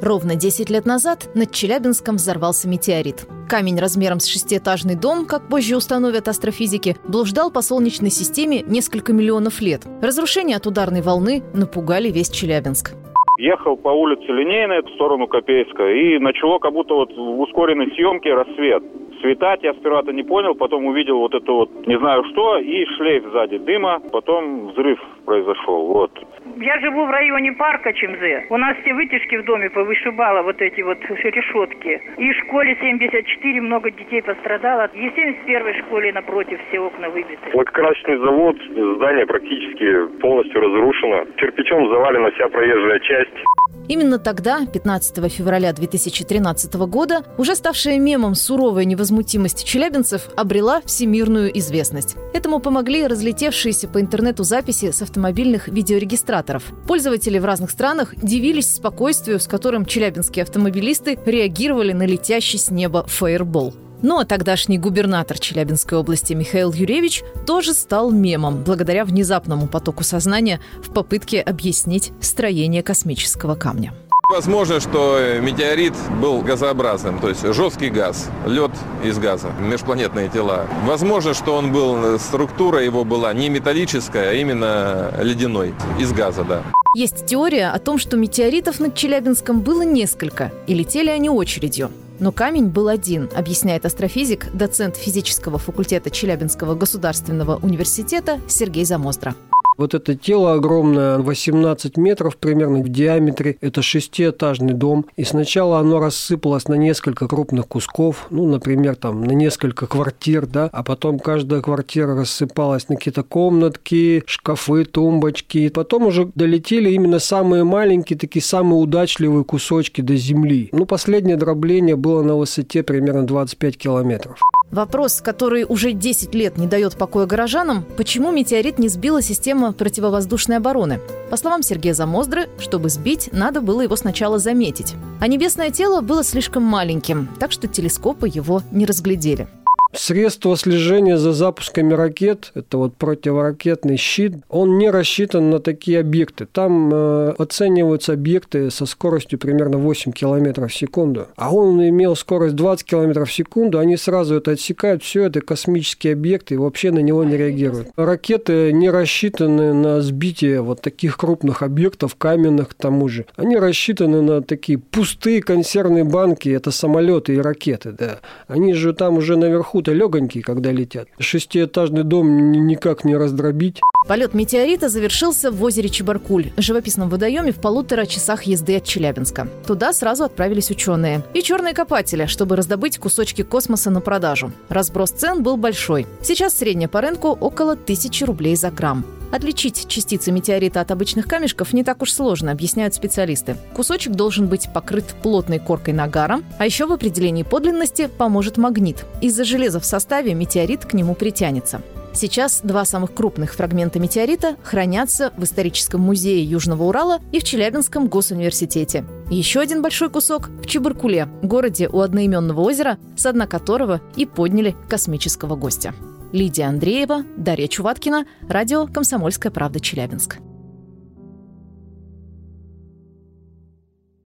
Ровно 10 лет назад над Челябинском взорвался метеорит. Камень размером с шестиэтажный дом, как позже установят астрофизики, блуждал по Солнечной системе несколько миллионов лет. Разрушения от ударной волны напугали весь Челябинск. Ехал по улице Линейной в сторону Копейска и начало как будто вот в ускоренной съемке рассвет светать. Я сперва-то не понял, потом увидел вот это вот не знаю что и шлейф сзади дыма. Потом взрыв произошел. Вот. Я живу в районе парка Чемзе. У нас все вытяжки в доме повышибало, вот эти вот решетки. И в школе 74 много детей пострадало. И в 71 школе напротив все окна выбиты. Лакокрасочный завод, здание практически полностью разрушено. Кирпичом завалена вся проезжая часть. Именно тогда, 15 февраля 2013 года, уже ставшая мемом суровая невозмутимость челябинцев обрела всемирную известность. Этому помогли разлетевшиеся по интернету записи с автомобильных видеорегистраторов. Пользователи в разных странах дивились спокойствию, с которым челябинские автомобилисты реагировали на летящий с неба фаербол. Ну а тогдашний губернатор Челябинской области Михаил Юревич тоже стал мемом благодаря внезапному потоку сознания в попытке объяснить строение космического камня. Возможно, что метеорит был газообразным, то есть жесткий газ, лед из газа, межпланетные тела. Возможно, что он был, структура его была не металлическая, а именно ледяной, из газа, да. Есть теория о том, что метеоритов над Челябинском было несколько, и летели они очередью. Но камень был один, объясняет астрофизик, доцент физического факультета Челябинского государственного университета Сергей Замоздра. Вот это тело огромное, 18 метров примерно в диаметре, это шестиэтажный дом. И сначала оно рассыпалось на несколько крупных кусков, ну, например, там на несколько квартир, да, а потом каждая квартира рассыпалась на какие-то комнатки, шкафы, тумбочки. И потом уже долетели именно самые маленькие, такие самые удачливые кусочки до земли. Ну, последнее дробление было на высоте примерно 25 километров. Вопрос, который уже 10 лет не дает покоя горожанам, почему метеорит не сбила система противовоздушной обороны? По словам Сергея Замоздры, чтобы сбить, надо было его сначала заметить. А небесное тело было слишком маленьким, так что телескопы его не разглядели. Средство слежения за запусками ракет, это вот противоракетный щит, он не рассчитан на такие объекты. Там э, оцениваются объекты со скоростью примерно 8 км в секунду. А он имел скорость 20 км в секунду, они сразу это отсекают, все это космические объекты, и вообще на него не реагируют. Ракеты не рассчитаны на сбитие вот таких крупных объектов, каменных к тому же. Они рассчитаны на такие пустые консервные банки, это самолеты и ракеты, да. Они же там уже наверху наверху-то легонькие, когда летят. Шестиэтажный дом никак не раздробить. Полет метеорита завершился в озере Чебаркуль, живописном водоеме в полутора часах езды от Челябинска. Туда сразу отправились ученые. И черные копатели, чтобы раздобыть кусочки космоса на продажу. Разброс цен был большой. Сейчас средняя по рынку около тысячи рублей за грамм. Отличить частицы метеорита от обычных камешков не так уж сложно, объясняют специалисты. Кусочек должен быть покрыт плотной коркой нагара, а еще в определении подлинности поможет магнит. Из-за железа в составе метеорит к нему притянется. Сейчас два самых крупных фрагмента метеорита хранятся в историческом музее Южного Урала и в Челябинском госуниверситете. Еще один большой кусок в Чебаркуле, городе у одноименного озера, с дна которого и подняли космического гостя. Лидия Андреева, Дарья Чуваткина, радио «Комсомольская правда. Челябинск».